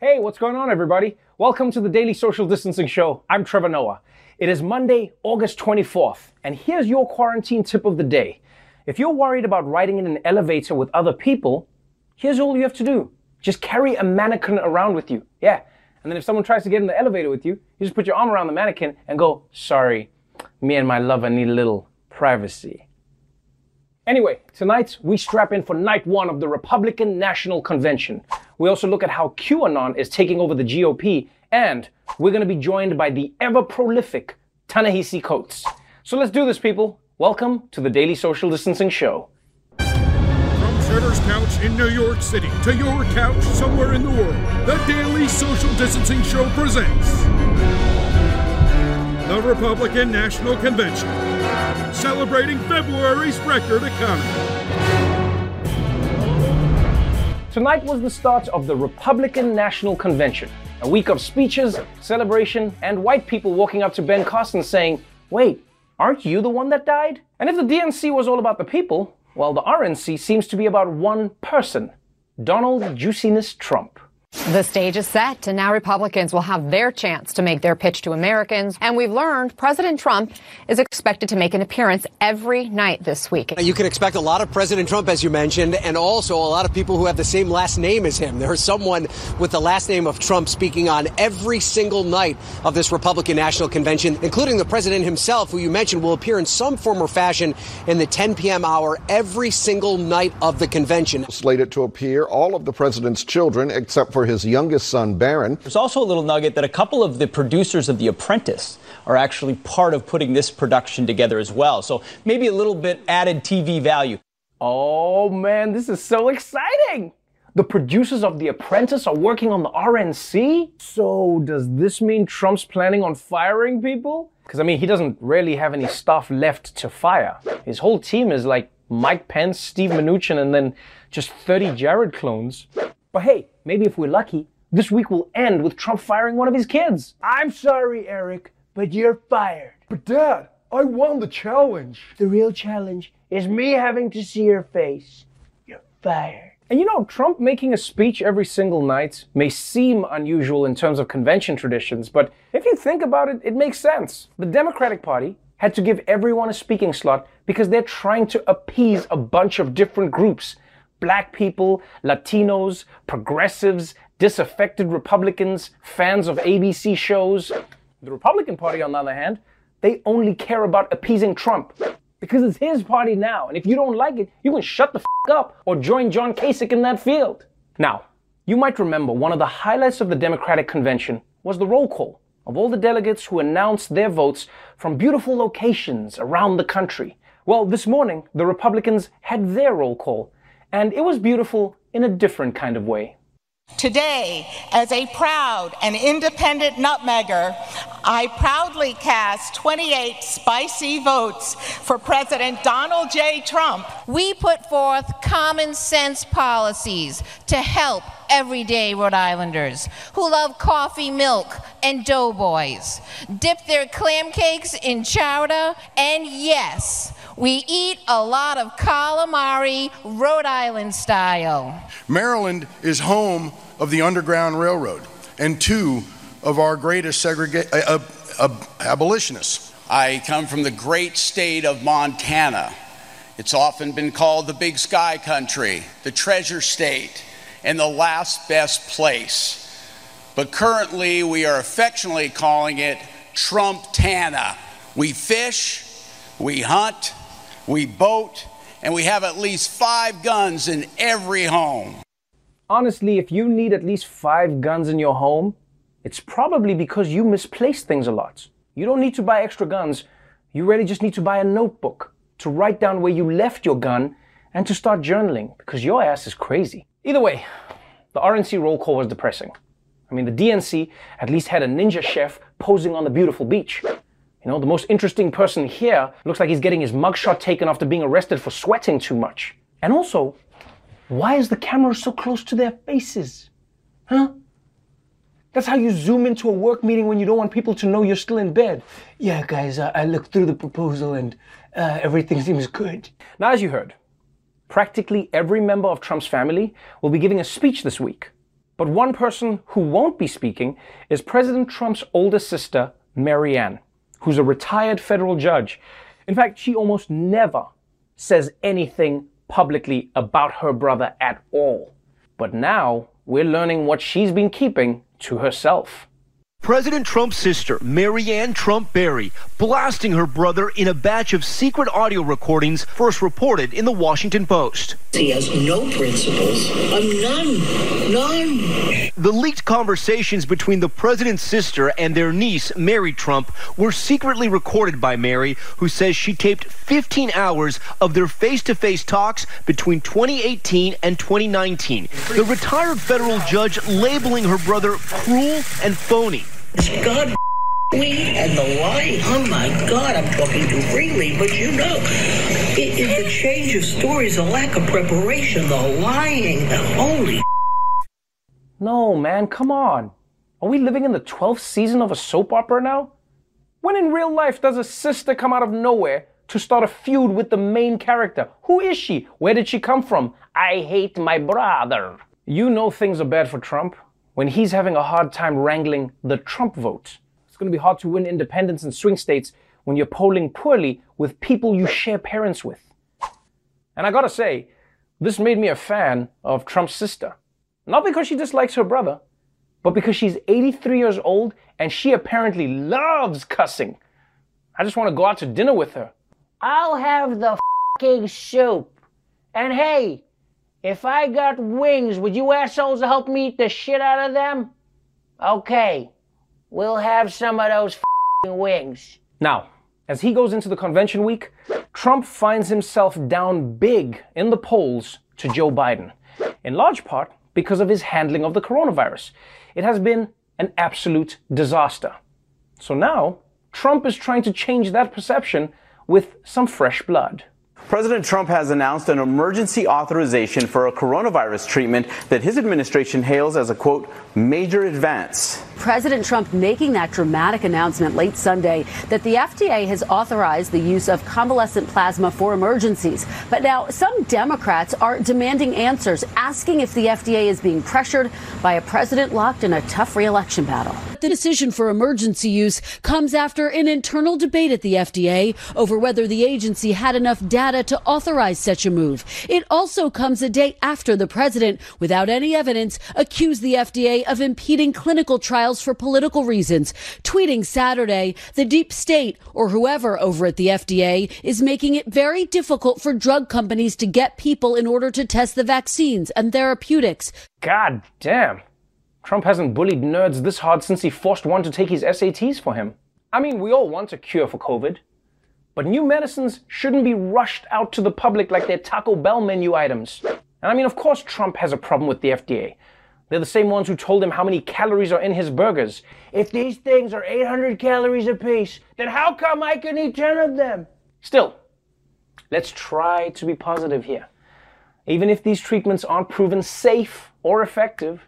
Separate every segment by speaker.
Speaker 1: Hey, what's going on, everybody? Welcome to the Daily Social Distancing Show. I'm Trevor Noah. It is Monday, August 24th, and here's your quarantine tip of the day. If you're worried about riding in an elevator with other people, here's all you have to do just carry a mannequin around with you. Yeah. And then if someone tries to get in the elevator with you, you just put your arm around the mannequin and go, sorry, me and my lover need a little privacy. Anyway, tonight we strap in for night one of the Republican National Convention. We also look at how QAnon is taking over the GOP, and we're going to be joined by the ever prolific Ta-Nehisi Coates. So let's do this, people. Welcome to the Daily Social Distancing Show.
Speaker 2: From Shredder's couch in New York City to your couch somewhere in the world, the Daily Social Distancing Show presents the Republican National Convention, celebrating February's record economy.
Speaker 1: Tonight was the start of the Republican National Convention, a week of speeches, celebration, and white people walking up to Ben Carson saying, Wait, aren't you the one that died? And if the DNC was all about the people, well, the RNC seems to be about one person Donald Juiciness Trump.
Speaker 3: The stage is set, and now Republicans will have their chance to make their pitch to Americans. And we've learned President Trump is expected to make an appearance every night this week.
Speaker 4: You can expect a lot of President Trump, as you mentioned, and also a lot of people who have the same last name as him. There's someone with the last name of Trump speaking on every single night of this Republican National Convention, including the president himself, who you mentioned will appear in some form or fashion in the 10 p.m. hour every single night of the convention.
Speaker 5: Slated to appear all of the president's children, except for his youngest son, Barron.
Speaker 6: There's also a little nugget that a couple of the producers of The Apprentice are actually part of putting this production together as well. So maybe a little bit added TV value.
Speaker 1: Oh man, this is so exciting! The producers of The Apprentice are working on the RNC? So, does this mean Trump's planning on firing people? Because, I mean, he doesn't really have any staff left to fire. His whole team is like Mike Pence, Steve Mnuchin, and then just 30 Jared clones. But hey, maybe if we're lucky, this week will end with Trump firing one of his kids. I'm sorry, Eric, but you're fired.
Speaker 7: But Dad, I won the challenge.
Speaker 1: The real challenge is me having to see your face. You're fired. And you know, Trump making a speech every single night may seem unusual in terms of convention traditions, but if you think about it, it makes sense. The Democratic Party had to give everyone a speaking slot because they're trying to appease a bunch of different groups black people, Latinos, progressives, disaffected Republicans, fans of ABC shows. The Republican Party, on the other hand, they only care about appeasing Trump because it's his party now. And if you don't like it, you can shut the f up or join John Kasich in that field. Now, you might remember one of the highlights of the Democratic convention was the roll call of all the delegates who announced their votes from beautiful locations around the country. Well, this morning, the Republicans had their roll call, and it was beautiful in a different kind of way.
Speaker 8: Today, as a proud and independent nutmegger, I proudly cast 28 spicy votes for President Donald J. Trump.
Speaker 9: We put forth common sense policies to help everyday Rhode Islanders who love coffee, milk, and doughboys, dip their clam cakes in chowder, and yes, we eat a lot of calamari Rhode Island style.
Speaker 10: Maryland is home of the Underground Railroad and two of our greatest segrega- uh, uh, uh, abolitionists.
Speaker 11: I come from the great state of Montana. It's often been called the big sky country, the treasure state, and the last best place. But currently, we are affectionately calling it Trump Tana. We fish, we hunt, we boat, and we have at least five guns in every home.
Speaker 1: Honestly, if you need at least five guns in your home, it's probably because you misplace things a lot. You don't need to buy extra guns. You really just need to buy a notebook to write down where you left your gun and to start journaling because your ass is crazy. Either way, the RNC roll call was depressing. I mean, the DNC at least had a ninja chef posing on the beautiful beach. You know, the most interesting person here looks like he's getting his mugshot taken after being arrested for sweating too much. And also, why is the camera so close to their faces? Huh? That's how you zoom into a work meeting when you don't want people to know you're still in bed. Yeah, guys, I, I looked through the proposal and uh, everything seems good. Now, as you heard, practically every member of Trump's family will be giving a speech this week. But one person who won't be speaking is President Trump's oldest sister, Marianne, who's a retired federal judge. In fact, she almost never says anything publicly about her brother at all. But now we're learning what she's been keeping to herself.
Speaker 12: President Trump's sister, Marianne Trump Barry, blasting her brother in a batch of secret audio recordings first reported in the Washington Post.
Speaker 13: He has no principles. I'm none. None.
Speaker 12: The leaked conversations between the president's sister and their niece, Mary Trump, were secretly recorded by Mary, who says she taped 15 hours of their face to face talks between 2018 and 2019. The retired federal judge labeling her brother cruel and phony.
Speaker 13: God we and the lying. Oh my God, I'm talking too freely, but you know, it is the change of stories, the lack of preparation, the lying, the holy.
Speaker 1: No, man, come on. Are we living in the 12th season of a soap opera now? When in real life does a sister come out of nowhere to start a feud with the main character? Who is she? Where did she come from? I hate my brother. You know things are bad for Trump when he's having a hard time wrangling the Trump vote. It's going to be hard to win independents in swing states when you're polling poorly with people you share parents with. And I gotta say, this made me a fan of Trump's sister. Not because she dislikes her brother, but because she's 83 years old and she apparently loves cussing. I just want to go out to dinner with her.
Speaker 14: I'll have the fucking soup. And hey, if I got wings, would you assholes help me eat the shit out of them? Okay, we'll have some of those wings.
Speaker 1: Now, as he goes into the convention week, Trump finds himself down big in the polls to Joe Biden, in large part because of his handling of the coronavirus. It has been an absolute disaster. So now, Trump is trying to change that perception with some fresh blood.
Speaker 15: President Trump has announced an emergency authorization for a coronavirus treatment that his administration hails as a quote, major advance.
Speaker 16: President Trump making that dramatic announcement late Sunday that the FDA has authorized the use of convalescent plasma for emergencies. But now some Democrats are demanding answers, asking if the FDA is being pressured by a president locked in a tough reelection battle.
Speaker 17: The decision for emergency use comes after an internal debate at the FDA over whether the agency had enough data to authorize such a move. It also comes a day after the president, without any evidence, accused the FDA of impeding clinical trials for political reasons. Tweeting Saturday, the deep state or whoever over at the FDA is making it very difficult for drug companies to get people in order to test the vaccines and therapeutics.
Speaker 1: God damn. Trump hasn't bullied nerds this hard since he forced one to take his SATs for him. I mean, we all want a cure for COVID. But new medicines shouldn't be rushed out to the public like they're Taco Bell menu items. And I mean, of course, Trump has a problem with the FDA. They're the same ones who told him how many calories are in his burgers. If these things are 800 calories apiece, then how come I can eat 10 of them? Still, let's try to be positive here. Even if these treatments aren't proven safe or effective,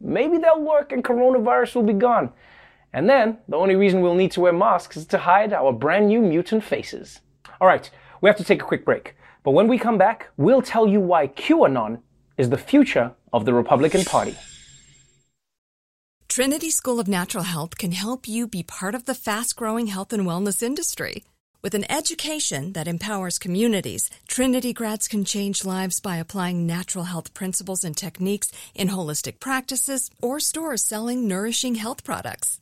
Speaker 1: maybe they'll work and coronavirus will be gone. And then, the only reason we'll need to wear masks is to hide our brand new mutant faces. All right, we have to take a quick break. But when we come back, we'll tell you why QAnon is the future of the Republican Party.
Speaker 18: Trinity School of Natural Health can help you be part of the fast growing health and wellness industry. With an education that empowers communities, Trinity grads can change lives by applying natural health principles and techniques in holistic practices or stores selling nourishing health products.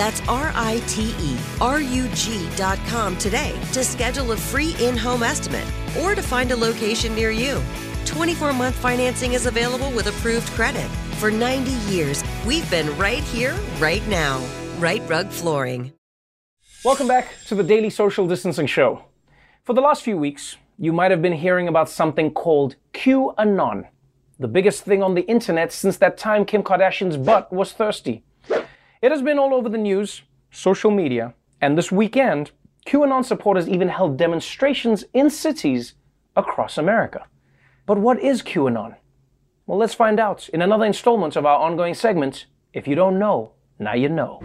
Speaker 19: That's R I T E R U G dot com today to schedule a free in home estimate or to find a location near you. 24 month financing is available with approved credit. For 90 years, we've been right here, right now. Right Rug Flooring.
Speaker 1: Welcome back to the Daily Social Distancing Show. For the last few weeks, you might have been hearing about something called QAnon, the biggest thing on the internet since that time Kim Kardashian's butt was thirsty. It has been all over the news, social media, and this weekend, QAnon supporters even held demonstrations in cities across America. But what is QAnon? Well, let's find out in another installment of our ongoing segment. If you don't know, now you know.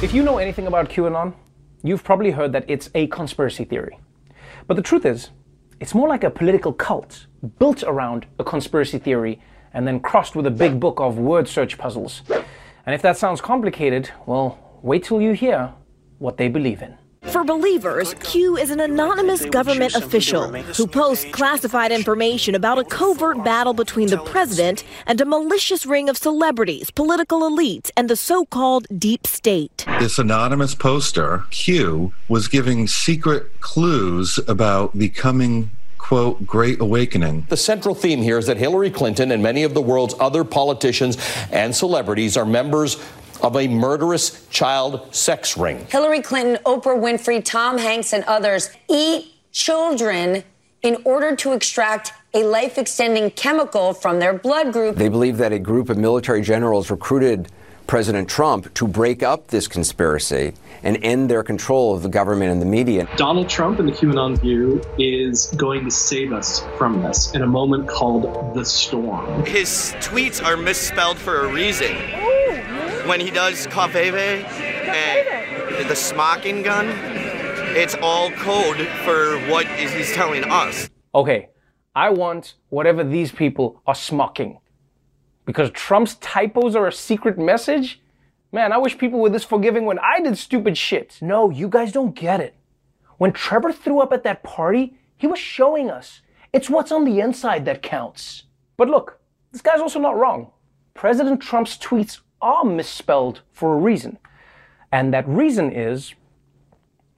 Speaker 1: If you know anything about QAnon, you've probably heard that it's a conspiracy theory. But the truth is, it's more like a political cult built around a conspiracy theory and then crossed with a big book of word search puzzles. And if that sounds complicated, well, wait till you hear what they believe in.
Speaker 20: For believers, Q is an anonymous government official who posts classified information about a covert battle between the president and a malicious ring of celebrities, political elites, and the so called deep state.
Speaker 21: This anonymous poster, Q, was giving secret clues about the coming quote, great awakening.
Speaker 22: The central theme here is that Hillary Clinton and many of the world's other politicians and celebrities are members of a murderous child sex ring.
Speaker 23: Hillary Clinton, Oprah Winfrey, Tom Hanks, and others eat children in order to extract a life extending chemical from their blood group.
Speaker 24: They believe that a group of military generals recruited President Trump to break up this conspiracy and end their control of the government and the media.
Speaker 25: Donald Trump in the QAnon view is going to save us from this in a moment called the storm.
Speaker 26: His tweets are misspelled for a reason. When he does covfefe and the smocking gun, it's all code for what is he's telling us.
Speaker 1: Okay, I want whatever these people are smocking. Because Trump's typos are a secret message? Man, I wish people were this forgiving when I did stupid shit. No, you guys don't get it. When Trevor threw up at that party, he was showing us it's what's on the inside that counts. But look, this guy's also not wrong. President Trump's tweets are misspelled for a reason. And that reason is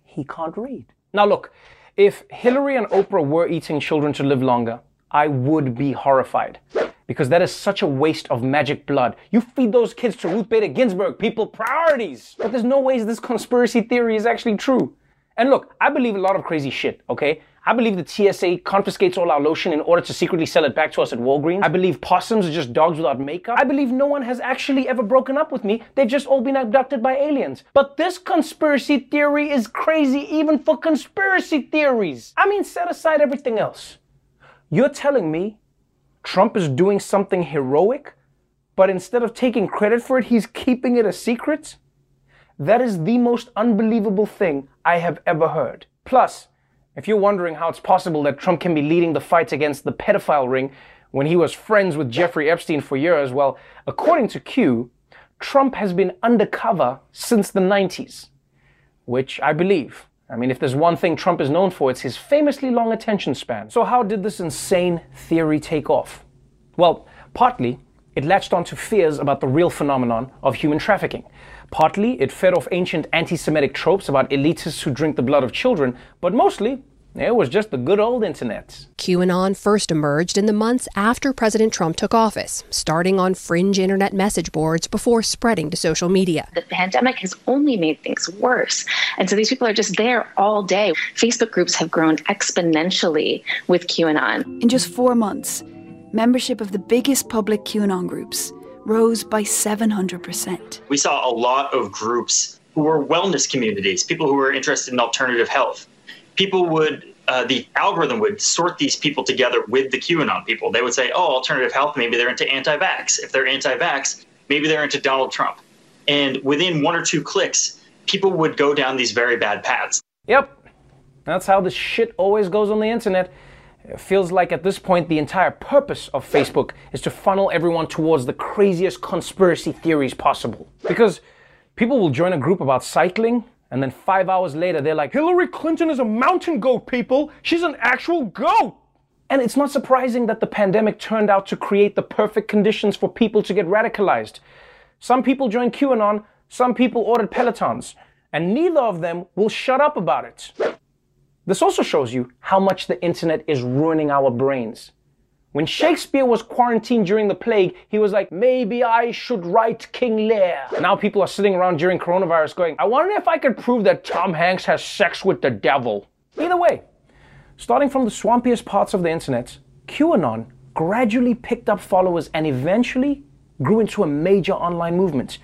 Speaker 1: he can't read. Now, look, if Hillary and Oprah were eating children to live longer, I would be horrified because that is such a waste of magic blood. You feed those kids to Ruth Bader Ginsburg, people, priorities. But there's no ways this conspiracy theory is actually true. And look, I believe a lot of crazy shit, okay? I believe the TSA confiscates all our lotion in order to secretly sell it back to us at Walgreens. I believe possums are just dogs without makeup. I believe no one has actually ever broken up with me. They've just all been abducted by aliens. But this conspiracy theory is crazy even for conspiracy theories. I mean, set aside everything else. You're telling me Trump is doing something heroic, but instead of taking credit for it, he's keeping it a secret? That is the most unbelievable thing I have ever heard. Plus, if you're wondering how it's possible that Trump can be leading the fight against the pedophile ring when he was friends with Jeffrey Epstein for years, well, according to Q, Trump has been undercover since the 90s, which I believe. I mean, if there's one thing Trump is known for, it's his famously long attention span. So, how did this insane theory take off? Well, partly, it latched onto fears about the real phenomenon of human trafficking. Partly, it fed off ancient anti Semitic tropes about elitists who drink the blood of children, but mostly, it was just the good old internet.
Speaker 27: QAnon first emerged in the months after President Trump took office, starting on fringe internet message boards before spreading to social media.
Speaker 28: The pandemic has only made things worse. And so these people are just there all day. Facebook groups have grown exponentially with QAnon.
Speaker 29: In just four months, membership of the biggest public QAnon groups rose by 700%.
Speaker 30: We saw a lot of groups
Speaker 31: who were wellness communities, people who were interested in alternative health. People would, uh, the algorithm would sort these people together with the QAnon people. They would say, oh, alternative health, maybe they're into anti vax. If they're anti vax, maybe they're into Donald Trump. And within one or two clicks, people would go down these very bad paths.
Speaker 1: Yep. That's how this shit always goes on the internet. It feels like at this point the entire purpose of Facebook is to funnel everyone towards the craziest conspiracy theories possible. Because people will join a group about cycling, and then five hours later they're like, Hillary Clinton is a mountain goat, people! She's an actual goat! And it's not surprising that the pandemic turned out to create the perfect conditions for people to get radicalized. Some people joined QAnon, some people ordered Pelotons, and neither of them will shut up about it. This also shows you how much the internet is ruining our brains. When Shakespeare was quarantined during the plague, he was like, maybe I should write King Lear. Now people are sitting around during coronavirus going, I wonder if I could prove that Tom Hanks has sex with the devil. Either way, starting from the swampiest parts of the internet, QAnon gradually picked up followers and eventually grew into a major online movement.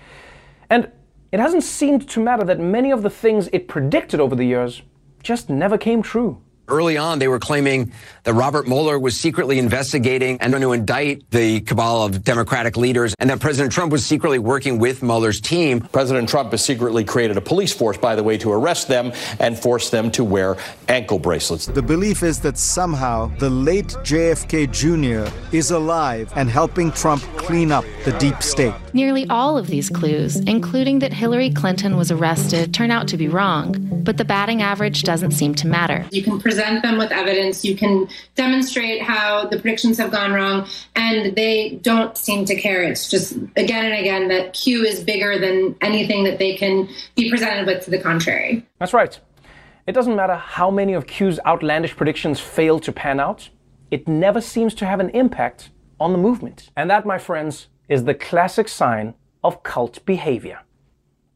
Speaker 1: And it hasn't seemed to matter that many of the things it predicted over the years just never came true.
Speaker 24: Early on, they were claiming that Robert Mueller was secretly investigating and going to indict the cabal of Democratic leaders, and that President Trump was secretly working with Mueller's team.
Speaker 22: President Trump has secretly created a police force, by the way, to arrest them and force them to wear ankle bracelets.
Speaker 32: The belief is that somehow the late JFK Jr. is alive and helping Trump clean up the deep state.
Speaker 33: Nearly all of these clues, including that Hillary Clinton was arrested, turn out to be wrong, but the batting average doesn't seem to matter.
Speaker 34: You can present them with evidence, you can demonstrate how the predictions have gone wrong, and they don't seem to care. It's just again and again that Q is bigger than anything that they can be presented with to the contrary.
Speaker 1: That's right. It doesn't matter how many of Q's outlandish predictions fail to pan out, it never seems to have an impact on the movement. And that, my friends, is the classic sign of cult behavior.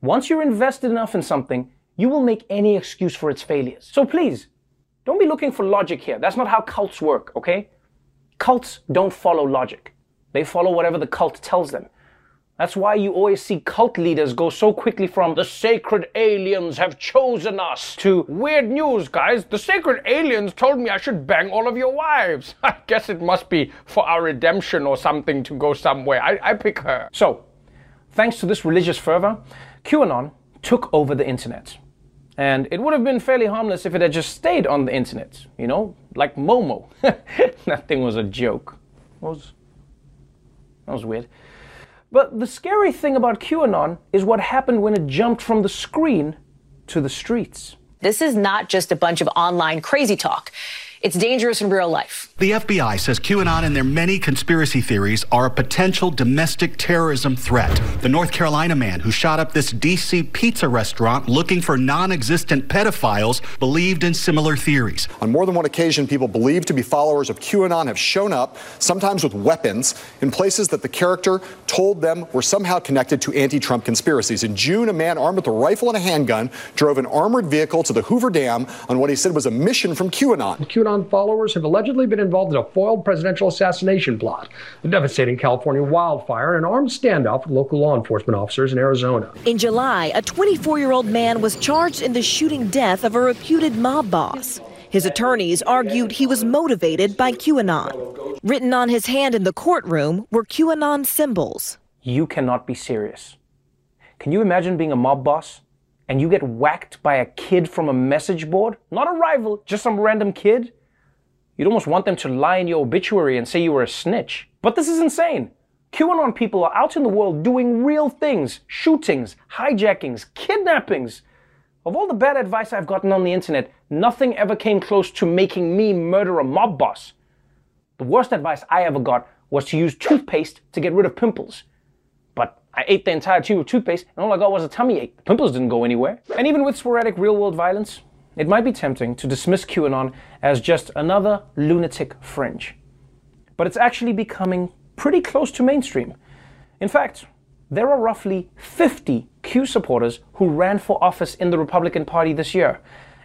Speaker 1: Once you're invested enough in something, you will make any excuse for its failures. So please, don't be looking for logic here. That's not how cults work, okay? Cults don't follow logic. They follow whatever the cult tells them. That's why you always see cult leaders go so quickly from the sacred aliens have chosen us to weird news, guys. The sacred aliens told me I should bang all of your wives. I guess it must be for our redemption or something to go somewhere. I, I pick her. So, thanks to this religious fervor, QAnon took over the internet. And it would have been fairly harmless if it had just stayed on the internet, you know, like Momo. that thing was a joke. Was, that was weird. But the scary thing about QAnon is what happened when it jumped from the screen to the streets.
Speaker 35: This is not just a bunch of online crazy talk. It's dangerous in real life.
Speaker 36: The FBI says QAnon and their many conspiracy theories are a potential domestic terrorism threat. The North Carolina man who shot up this D.C. pizza restaurant looking for non existent pedophiles believed in similar theories.
Speaker 37: On more than one occasion, people believed to be followers of QAnon have shown up, sometimes with weapons, in places that the character told them were somehow connected to anti Trump conspiracies. In June, a man armed with a rifle and a handgun drove an armored vehicle to the Hoover Dam on what he said was a mission from QAnon.
Speaker 38: QAnon followers have allegedly been involved in a foiled presidential assassination plot, the devastating California wildfire, and an armed standoff with local law enforcement officers in Arizona.
Speaker 20: In July, a 24 year old man was charged in the shooting death of a reputed mob boss. His attorneys argued he was motivated by QAnon. Written on his hand in the courtroom were QAnon symbols.
Speaker 1: You cannot be serious. Can you imagine being a mob boss and you get whacked by a kid from a message board? Not a rival, just some random kid? You'd almost want them to lie in your obituary and say you were a snitch. But this is insane. QAnon people are out in the world doing real things shootings, hijackings, kidnappings. Of all the bad advice I've gotten on the internet, nothing ever came close to making me murder a mob boss. The worst advice I ever got was to use toothpaste to get rid of pimples. But I ate the entire tube of toothpaste and all I got was a tummy ache. The pimples didn't go anywhere. And even with sporadic real world violence, it might be tempting to dismiss QAnon as just another lunatic fringe. But it's actually becoming pretty close to mainstream. In fact, there are roughly 50 Q supporters who ran for office in the Republican Party this year.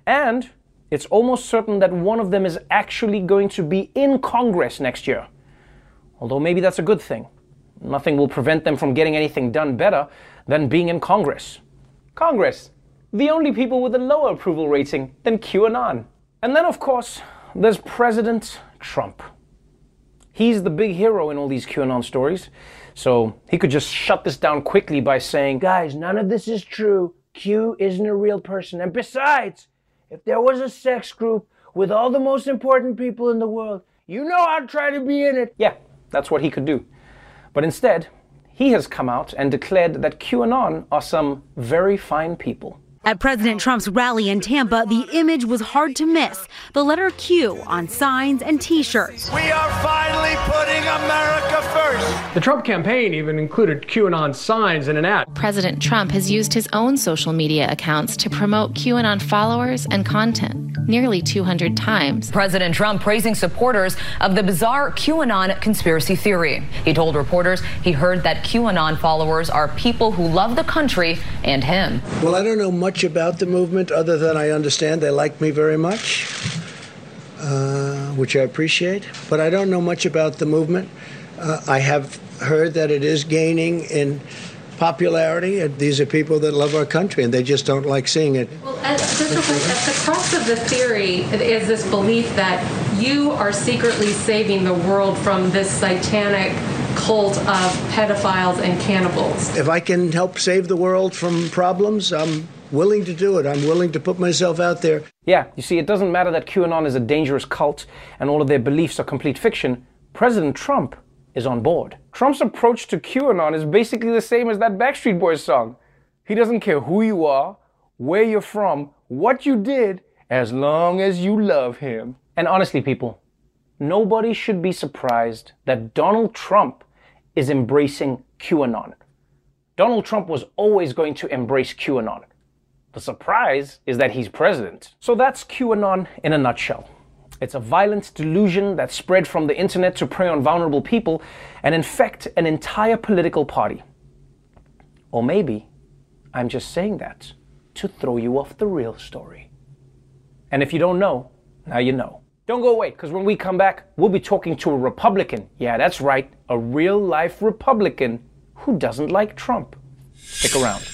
Speaker 1: And it's almost certain that one of them is actually going to be in Congress next year. Although maybe that's a good thing. Nothing will prevent them from getting anything done better than being in Congress. Congress, the only people with a lower approval rating than QAnon. And then, of course, there's President Trump. He's the big hero in all these QAnon stories. So he could just shut this down quickly by saying, guys, none of this is true. Q isn't a real person. And besides, if there was a sex group with all the most important people in the world, you know I'd try to be in it. Yeah, that's what he could do. But instead, he has come out and declared that QAnon are some very fine people.
Speaker 39: At President Trump's rally in Tampa, the image was hard to miss the letter Q on signs and t shirts.
Speaker 40: We are finally putting America first.
Speaker 38: The Trump campaign even included QAnon signs in an ad.
Speaker 33: President Trump has used his own social media accounts to promote QAnon followers and content nearly 200 times.
Speaker 41: President Trump praising supporters of the bizarre QAnon conspiracy theory. He told reporters he heard that QAnon followers are people who love the country and him.
Speaker 42: Well, I don't know much about the movement other than I understand they like me very much, uh, which I appreciate, but I don't know much about the movement. Uh, I have heard that it is gaining in popularity. These are people that love our country, and they just don't like seeing it.
Speaker 43: Well, at, at the crux of the theory is this belief that you are secretly saving the world from this satanic cult of pedophiles and cannibals.
Speaker 42: If I can help save the world from problems, I'm willing to do it. I'm willing to put myself out there.
Speaker 1: Yeah, you see, it doesn't matter that QAnon is a dangerous cult and all of their beliefs are complete fiction. President Trump is on board. Trump's approach to QAnon is basically the same as that Backstreet Boys song. He doesn't care who you are, where you're from, what you did, as long as you love him. And honestly, people, nobody should be surprised that Donald Trump is embracing QAnon. Donald Trump was always going to embrace QAnon. The surprise is that he's president. So that's QAnon in a nutshell. It's a violent delusion that spread from the internet to prey on vulnerable people and infect an entire political party. Or maybe I'm just saying that to throw you off the real story. And if you don't know, now you know. Don't go away, because when we come back, we'll be talking to a Republican. Yeah, that's right, a real life Republican who doesn't like Trump. Stick around.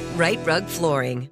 Speaker 44: Right Rug Flooring.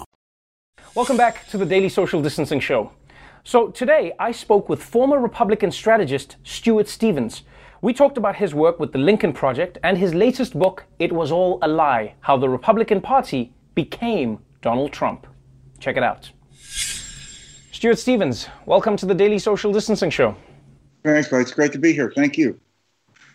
Speaker 1: Welcome back to the Daily Social Distancing Show. So, today I spoke with former Republican strategist Stuart Stevens. We talked about his work with the Lincoln Project and his latest book, It Was All a Lie How the Republican Party Became Donald Trump. Check it out. Stuart Stevens, welcome to the Daily Social Distancing Show.
Speaker 45: Thanks. It's great to be here. Thank you.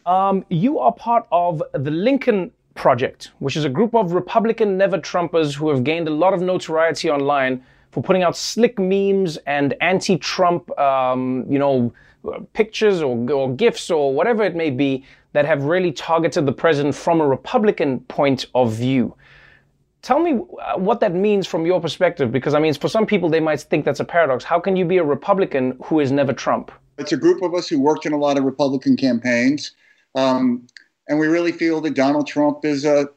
Speaker 1: Um, you are part of the Lincoln Project, which is a group of Republican never Trumpers who have gained a lot of notoriety online for putting out slick memes and anti-Trump, um, you know, pictures or, or or whatever it may be that have really targeted the president from a Republican point of view. Tell me uh, what that means from your perspective, because I mean, for some people, they might think that's a paradox. How can you be a Republican who is never Trump?
Speaker 45: It's a group of us who worked in a lot of Republican campaigns. Um, and we really feel that Donald Trump is a,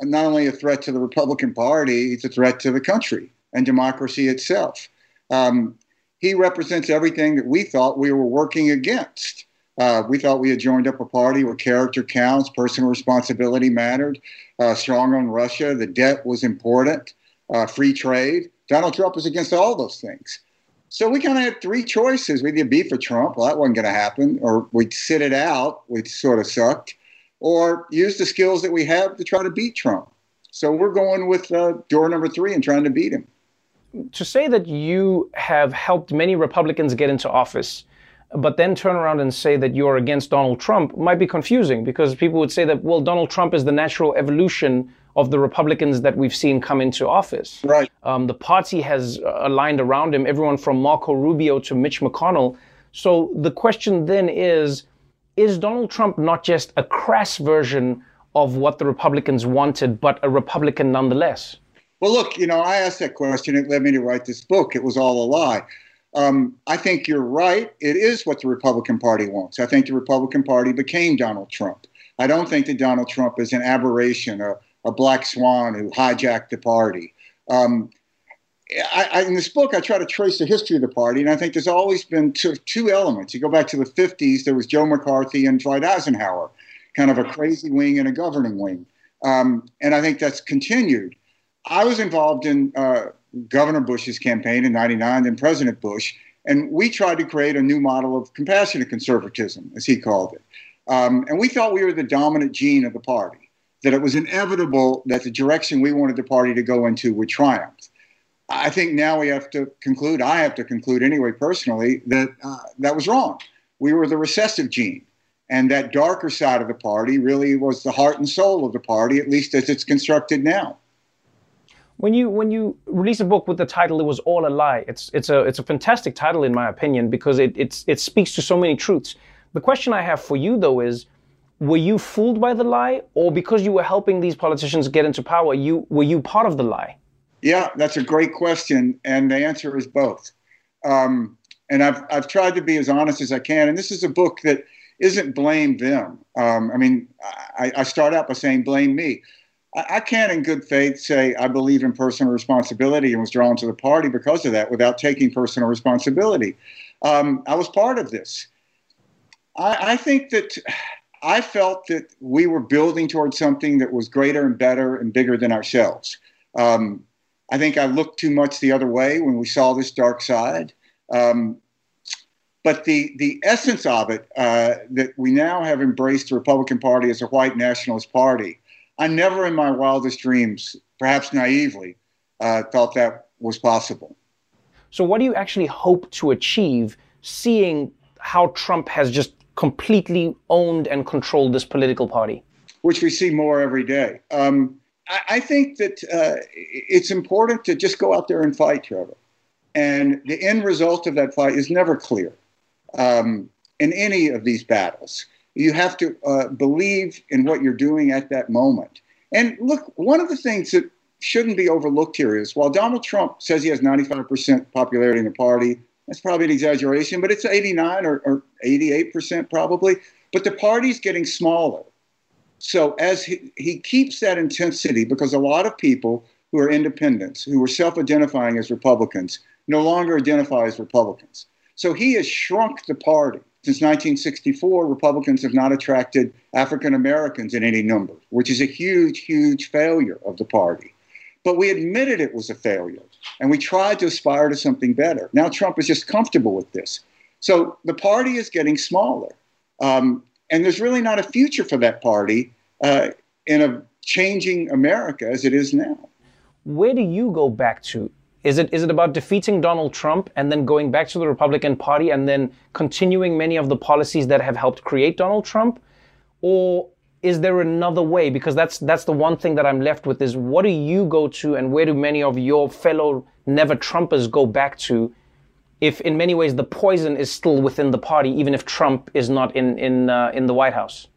Speaker 45: not only a threat to the Republican Party, it's a threat to the country. and democracy itself. Um, he represents everything that we thought we were working against. Uh, we thought we had joined up a party where character counts, personal responsibility mattered, uh, strong on Russia, the debt was important, uh, free trade. Donald Trump was against all those things. So we kind of had three choices. We'd either be for Trump, well, that wasn't going to happen, or we'd sit it out, which sort of sucked, or use the skills that we have to try to beat Trump. So we're going with uh, door number three and trying to beat him.
Speaker 1: To say that you have helped many Republicans get into office, but then turn around and say that you're against Donald Trump might be confusing because people would say that, well, Donald Trump is the natural evolution of the Republicans that we've seen come into office.
Speaker 45: Right.
Speaker 1: Um, the party has uh, aligned around him, everyone from Marco Rubio to Mitch McConnell. So the question then is is Donald Trump not just a crass version of what the Republicans wanted, but a Republican nonetheless?
Speaker 45: Well, look, you know, I asked that question. It led me to write this book. It was all a lie. Um, I think you're right. It is what the Republican Party wants. I think the Republican Party became Donald Trump. I don't think that Donald Trump is an aberration, a, a black swan who hijacked the party. Um, I, I, in this book, I try to trace the history of the party, and I think there's always been two, two elements. You go back to the 50s, there was Joe McCarthy and Dwight Eisenhower, kind of a crazy wing and a governing wing. Um, and I think that's continued. I was involved in uh, Governor Bush's campaign in 99, then President Bush, and we tried to create a new model of compassionate conservatism, as he called it. Um, and we thought we were the dominant gene of the party, that it was inevitable that the direction we wanted the party to go into would triumph. I think now we have to conclude, I have to conclude anyway, personally, that uh, that was wrong. We were the recessive gene. And that darker side of the party really was the heart and soul of the party, at least as it's constructed now.
Speaker 1: When you when you release a book with the title "It Was All a Lie," it's it's a it's a fantastic title in my opinion because it it's, it speaks to so many truths. The question I have for you though is, were you fooled by the lie, or because you were helping these politicians get into power, you were you part of the lie?
Speaker 45: Yeah, that's a great question, and the answer is both. Um, and I've I've tried to be as honest as I can, and this is a book that isn't blame them. Um, I mean, I, I, start out by saying blame me. I, I, can't, in good faith, say I believe in personal responsibility and was drawn to the party because of that without taking personal responsibility. Um, I was part of this. I, I think that I felt that we were building towards something that was greater and better and bigger than ourselves. Um, I think I looked too much the other way when we saw this dark side. Um, but the, the essence of it, uh, that we now have embraced the Republican Party as a white nationalist party, I never in my wildest dreams, perhaps naively, uh, thought that was possible.
Speaker 1: So, what do you actually hope to achieve seeing how Trump has just completely owned and controlled this political party?
Speaker 45: Which we see more every day. Um, I, think that uh, it's important to just go out there and fight, Trevor. And the end result of that fight is never clear um, in any of these battles. You have to uh, believe in what you're doing at that moment. And look, one of the things that shouldn't be overlooked here is while Donald Trump says he has 95% popularity in the party, that's probably an exaggeration, but it's 89 or, or 88% probably. But the party's getting smaller. So as he, he keeps that intensity, because a lot of people who are independents, who are self identifying as Republicans, no longer identify as Republicans. So he has shrunk the party. Since 1964, Republicans have not attracted African Americans in any number, which is a huge, huge failure of the party. But we admitted it was a failure, and we tried to aspire to something better. Now Trump is just comfortable with this. So the party is getting smaller. Um, and there's really not a future for that party uh, in a changing America as it is now.
Speaker 1: Where do you go back to is it is it about defeating Donald Trump and then going back to the Republican Party and then continuing many of the policies that have helped create Donald Trump? Or is there another way? Because that's that's the one thing that I'm left with is what do you go to and where do many of your fellow never Trumpers go back to if in many ways the poison is still within the party, even if Trump is not in in uh, in the White House?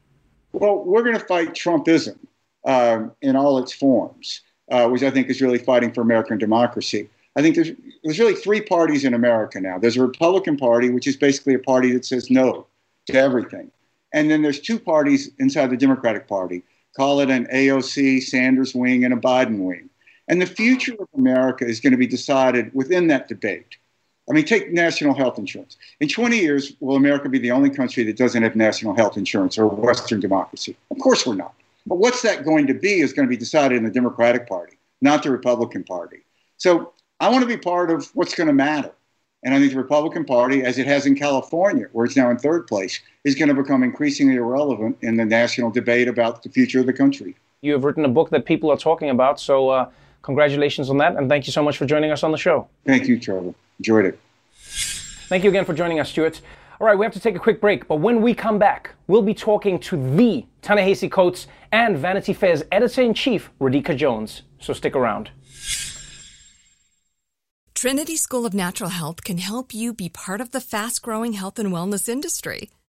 Speaker 45: Well, we're going to fight Trumpism uh, in all its forms, uh, which I think is really fighting for American democracy. I think there's there's really three parties in America now. There's a Republican Party, which is basically a party that says no to everything, and then there's two parties inside the Democratic Party. Call it an AOC Sanders wing and a Biden wing. And the future of America is going to be decided within that debate. I mean, take national health insurance. In 20 years, will America be the only country that doesn't have national health insurance or Western democracy? Of course we're not. But what's that going to be is going to be decided in the Democratic Party, not the Republican Party. So I want to be part of what's going to matter. And I think the Republican Party, as it has in California, where it's now in third place, is going to become increasingly irrelevant in the national debate about the future of the country.
Speaker 1: You have written a book that people are talking about, so uh, congratulations on that, and thank you so much for joining us on the show.
Speaker 45: Thank you, Trevor. Enjoyed it.
Speaker 1: Thank you again for joining us, Stuart. All right, we have to take a quick break, but when we come back, we'll be talking to the Ta-Nehisi Coates and Vanity Fair's editor in chief, Radhika Jones. So stick around.
Speaker 44: Trinity School of Natural Health can help you be part of the fast growing health and wellness industry.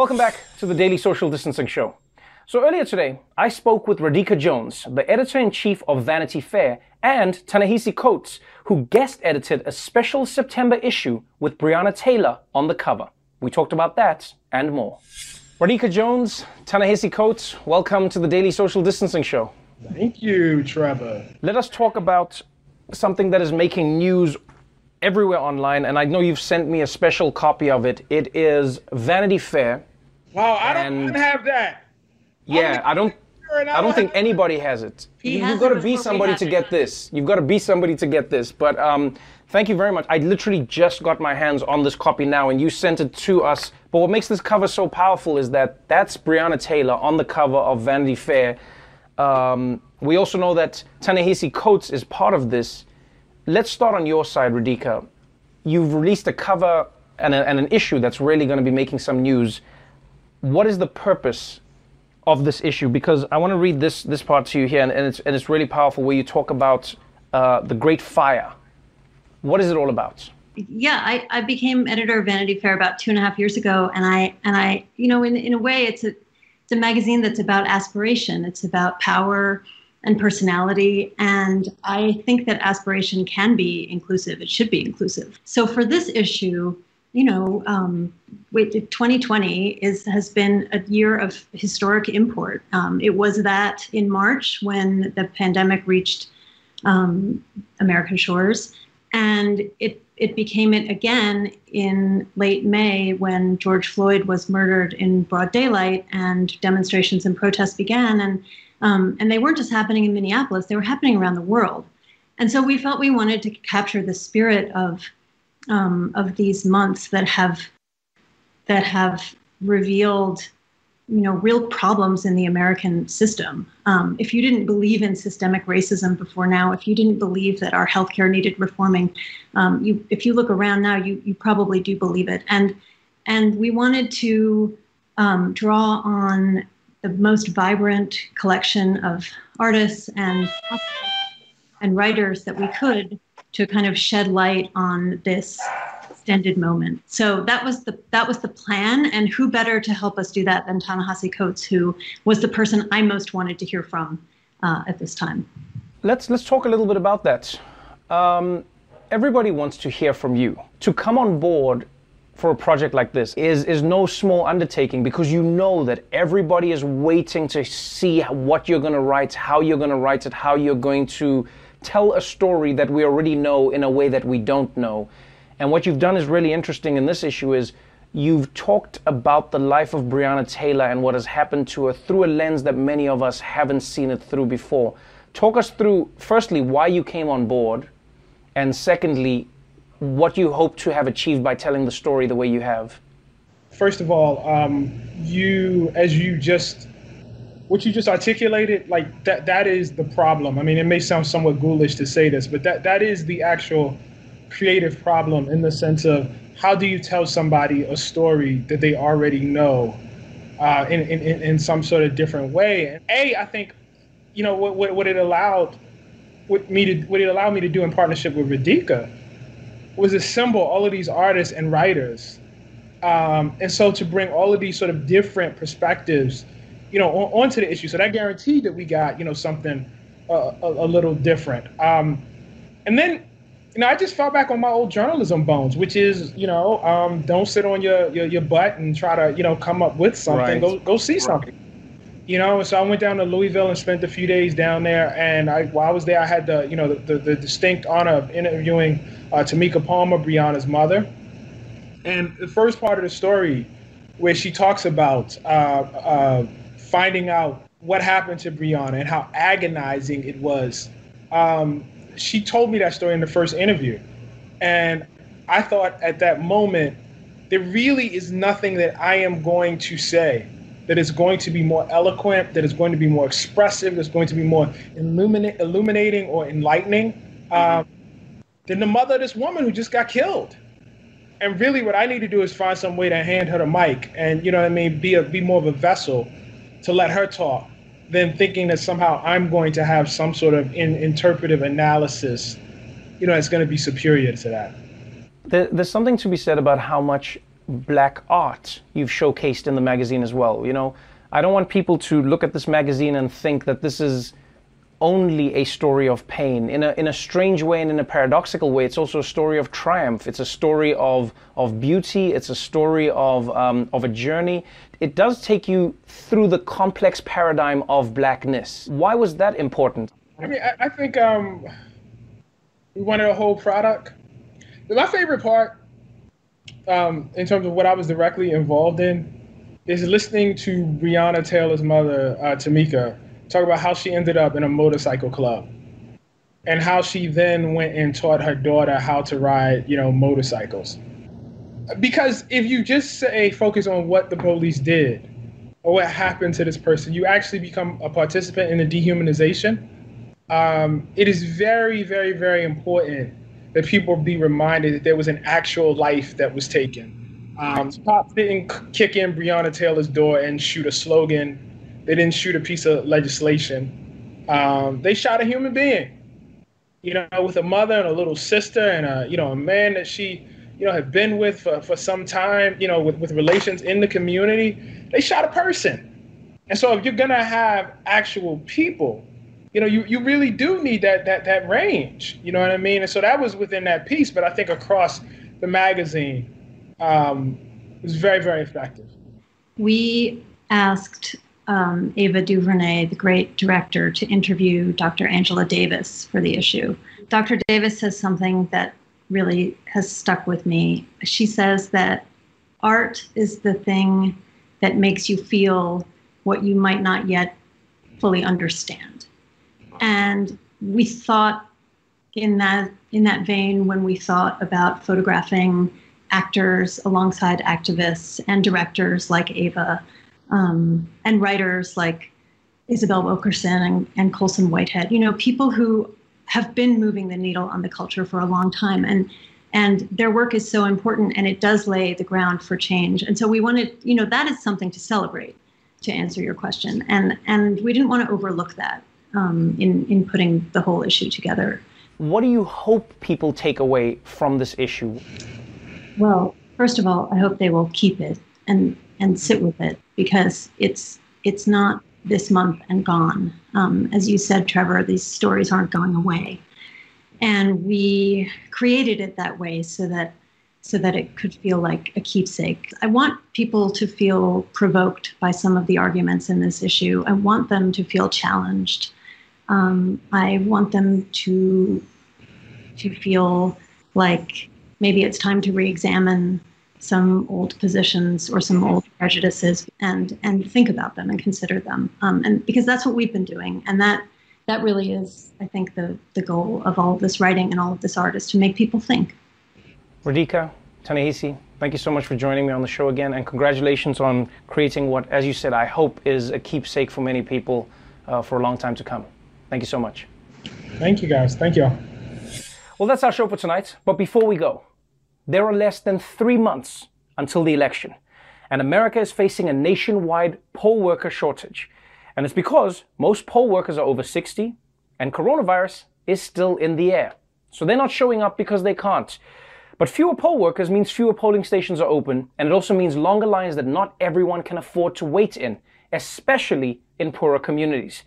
Speaker 1: Welcome back to the Daily Social Distancing Show. So earlier today, I spoke with Radhika Jones, the editor-in-chief of Vanity Fair, and Ta-Nehisi Coates, who guest edited a special September issue with Breonna Taylor on the cover. We talked about that and more. Radhika Jones, Ta-Nehisi Coates, welcome to the Daily Social Distancing Show.
Speaker 46: Thank you, Trevor.
Speaker 1: Let us talk about something that is making news everywhere online, and I know you've sent me a special copy of it. It is Vanity Fair.
Speaker 46: Wow, I don't even have that.
Speaker 1: Yeah, I don't. I don't think anybody has it.
Speaker 46: He
Speaker 1: You, you've got to be somebody
Speaker 46: had
Speaker 1: to
Speaker 46: it.
Speaker 1: get this. You've got to be somebody to get this. But um, thank you very much. I literally just got my hands on this copy now, and you sent it to us. But what makes this cover so powerful is that that's Breonna Taylor on the cover of Vanity Fair. Um, we also know that Ta-Nehisi Coates is part of this. Let's start on your side, Radhika. You've released a cover and, a, and an issue that's really going to be making some news. What is the purpose of this issue? Because I want to read this this part to you here, and, and it's and it's really powerful. Where you talk about uh, the Great Fire. What is it all about?
Speaker 47: yeah, I, I became editor of Vanity Fair about two and a half years ago, and I and I, you know, in in a way, it's a it's a magazine that's about aspiration. It's about power and personality, and I think that aspiration can be inclusive. It should be inclusive. So for this issue, you know, um, wait, 2020 is has been a year of historic import. Um, it was that in March when the pandemic reached um, American shores, and it it became it again in late May when George Floyd was murdered in broad daylight, and demonstrations and protests began, and um, and they weren't just happening in Minneapolis; they were happening around the world. And so we felt we wanted to capture the spirit of um, of these months that have that have revealed you know real problems in the American system. Um, if you didn't believe in systemic racism before now, if you didn't believe that our healthcare needed reforming, um, you if you look around now, you you probably do believe it. And and we wanted to um, draw on the most vibrant collection of artists and and writers that we could to kind of shed light on this extended moment. So that was the that was the plan, and who better to help us do that than Ta-Nehisi Coates, who was the person I most wanted to hear from uh, at this time.
Speaker 1: Let's let's talk a little bit about that. Um, everybody wants to hear from you. To come on board for a project like this is is no small undertaking because you know that everybody is waiting to see what you're going to write, how you're going to write it, how you're going to tell a story that we already know in a way that we don't know. And what you've done is really interesting in this issue is you've talked about the life of Breonna Taylor and what has happened to her through a lens that many of us haven't seen it through before. Talk us through firstly why you came on board and secondly what you hope to have achieved by telling the story the way you have.
Speaker 46: First of all, um, you, as you just, what you just articulated, like that, that is the problem. I mean, it may sound somewhat ghoulish to say this, but that, that is the actual creative problem in the sense of how do you tell somebody a story that they already know uh, in, in, in some sort of different way? And A, I think, you know, what, what, what it allowed what me to what it allowed me to do in partnership with Radhika was assemble all of these artists and writers. Um, and so to bring all of these sort of different perspectives, you know, on, onto the issue. So that guaranteed that we got, you know, something uh, a, a, little different. Um, and then, you know, I just fell back on my old journalism bones, which is, you know, um, don't sit on your, your, your butt and try to, you know, come up with something. Right. Go go see right. something. You know, so I went down to Louisville and spent a few days down there. And I, while I was there, I had the, you know, the, the, the distinct honor of interviewing uh, Tamika Palmer, Breonna's mother. And the first part of the story, where she talks about uh, uh, finding out what happened to Breonna and how agonizing it was, um, she told me that story in the first interview. And I thought at that moment, there really is nothing that I am going to say that is going to be more eloquent, that is going to be more expressive, that's going to be more illuminating or enlightening. Um, than the mother of this woman who just got killed. And really, what I need to do is find some way to hand her the mic and, you know what I mean, be, a, be more of a vessel to let her talk than thinking that somehow I'm going to have some sort of in, interpretive analysis, you know, that's going to be superior to that.
Speaker 1: There, there's something to be said about how much black art you've showcased in the magazine as well. You know, I don't want people to look at this magazine and think that this is only a story of pain. In a, in a strange way and in a paradoxical way, it's also a story of triumph. It's a story of, of beauty. It's a story of, um, of a journey. It does take you through the complex paradigm of blackness. Why was that important?
Speaker 46: I mean, I, I think um, we wanted a whole product. My favorite part, um, in terms of what I was directly involved in, is listening to Breonna Taylor's mother, uh, Tamika, talk about how she ended up in a motorcycle club and how she then went and taught her daughter how to ride, you know, motorcycles. Because if you just say focus on what the police did or what happened to this person, you actually become a participant in the dehumanization. Um, it is very, very, very important that people be reminded that there was an actual life that was taken. Um, cops didn't kick in Breonna Taylor's door and shoot a slogan they didn't shoot a piece of legislation. Um, they shot a human being, you know, with a mother and a little sister and a, you know, a man that she, you know, had been with for, for some time, you know, with, with relations in the community. They shot a person. And so if you're gonna have actual people, you know, you, you really do need that that that range. You know what I mean? And so that was within that piece, but I think across the magazine um, was very, very effective.
Speaker 47: We asked um, Ava DuVernay, the great director, to interview Dr. Angela Davis for the issue. Dr. Davis says something that really has stuck with me. She says that art is the thing that makes you feel what you might not yet fully understand. And we thought in that in that vein when we thought about photographing actors alongside activists and directors like Ava um, and writers like Isabel Wilkerson and, and Colson Whitehead, you know, people who have been moving the needle on the culture for a long time. And and their work is so important and it does lay the ground for change. And so we wanted, you know, that is something to celebrate to answer your question. And and we didn't want to overlook that um, in, in putting the whole issue together.
Speaker 1: What do you hope people take away from this issue?
Speaker 47: Well, first of all, I hope they will keep it and and sit with it because it's it's not this month and gone. Um, as you said, Trevor, these stories aren't going away, and we created it that way so that so that it could feel like a keepsake. I want people to feel provoked by some of the arguments in this issue. I want them to feel challenged. Um, I want them to to feel like maybe it's time to re-examine some old positions or some old prejudices and and think about them and consider them. Um, and because that's what we've been doing, and that that really is, I think, the the goal of all of this writing and all of this art is to make people think.
Speaker 1: Radhika, Ta-Nehisi, thank you so much for joining me on the show again, and congratulations on creating what, as you said, I hope is a keepsake for many people uh, for a long time to come. Thank you so much.
Speaker 46: Thank you, guys. Thank you.
Speaker 1: Well, that's our show for tonight. But before we go, there are less than three months until the election, and America is facing a nationwide poll worker shortage. And it's because most poll workers are over 60, and coronavirus is still in the air. So they're not showing up because they can't. But fewer poll workers means fewer polling stations are open, and it also means longer lines that not everyone can afford to wait in, especially in poorer communities.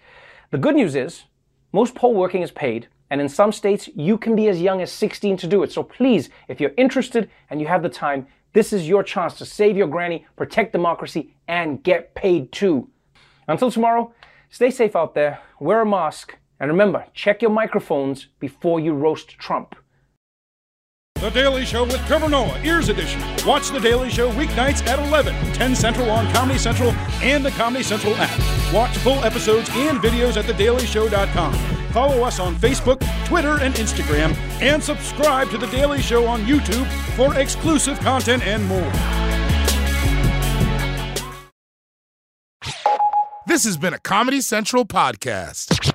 Speaker 1: The good news is, most poll working is paid, and in some states, you can be as young as 16 to do it. So please, if you're interested and you have the time, this is your chance to save your granny, protect democracy, and get paid too. Until tomorrow, stay safe out there, wear a mask, and remember, check your microphones before you roast Trump.
Speaker 48: The Daily Show with Trevor Noah, Ears Edition. Watch The Daily Show weeknights at 11, 10 Central on Comedy Central and the Comedy Central app. Watch full episodes and videos at thedailyshow.com. Follow us on Facebook, Twitter, and Instagram, and subscribe to The Daily Show on YouTube for exclusive content and more.
Speaker 49: This has been a Comedy Central podcast.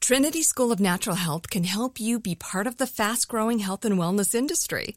Speaker 44: Trinity School of Natural Health can help you be part of the fast growing health and wellness industry.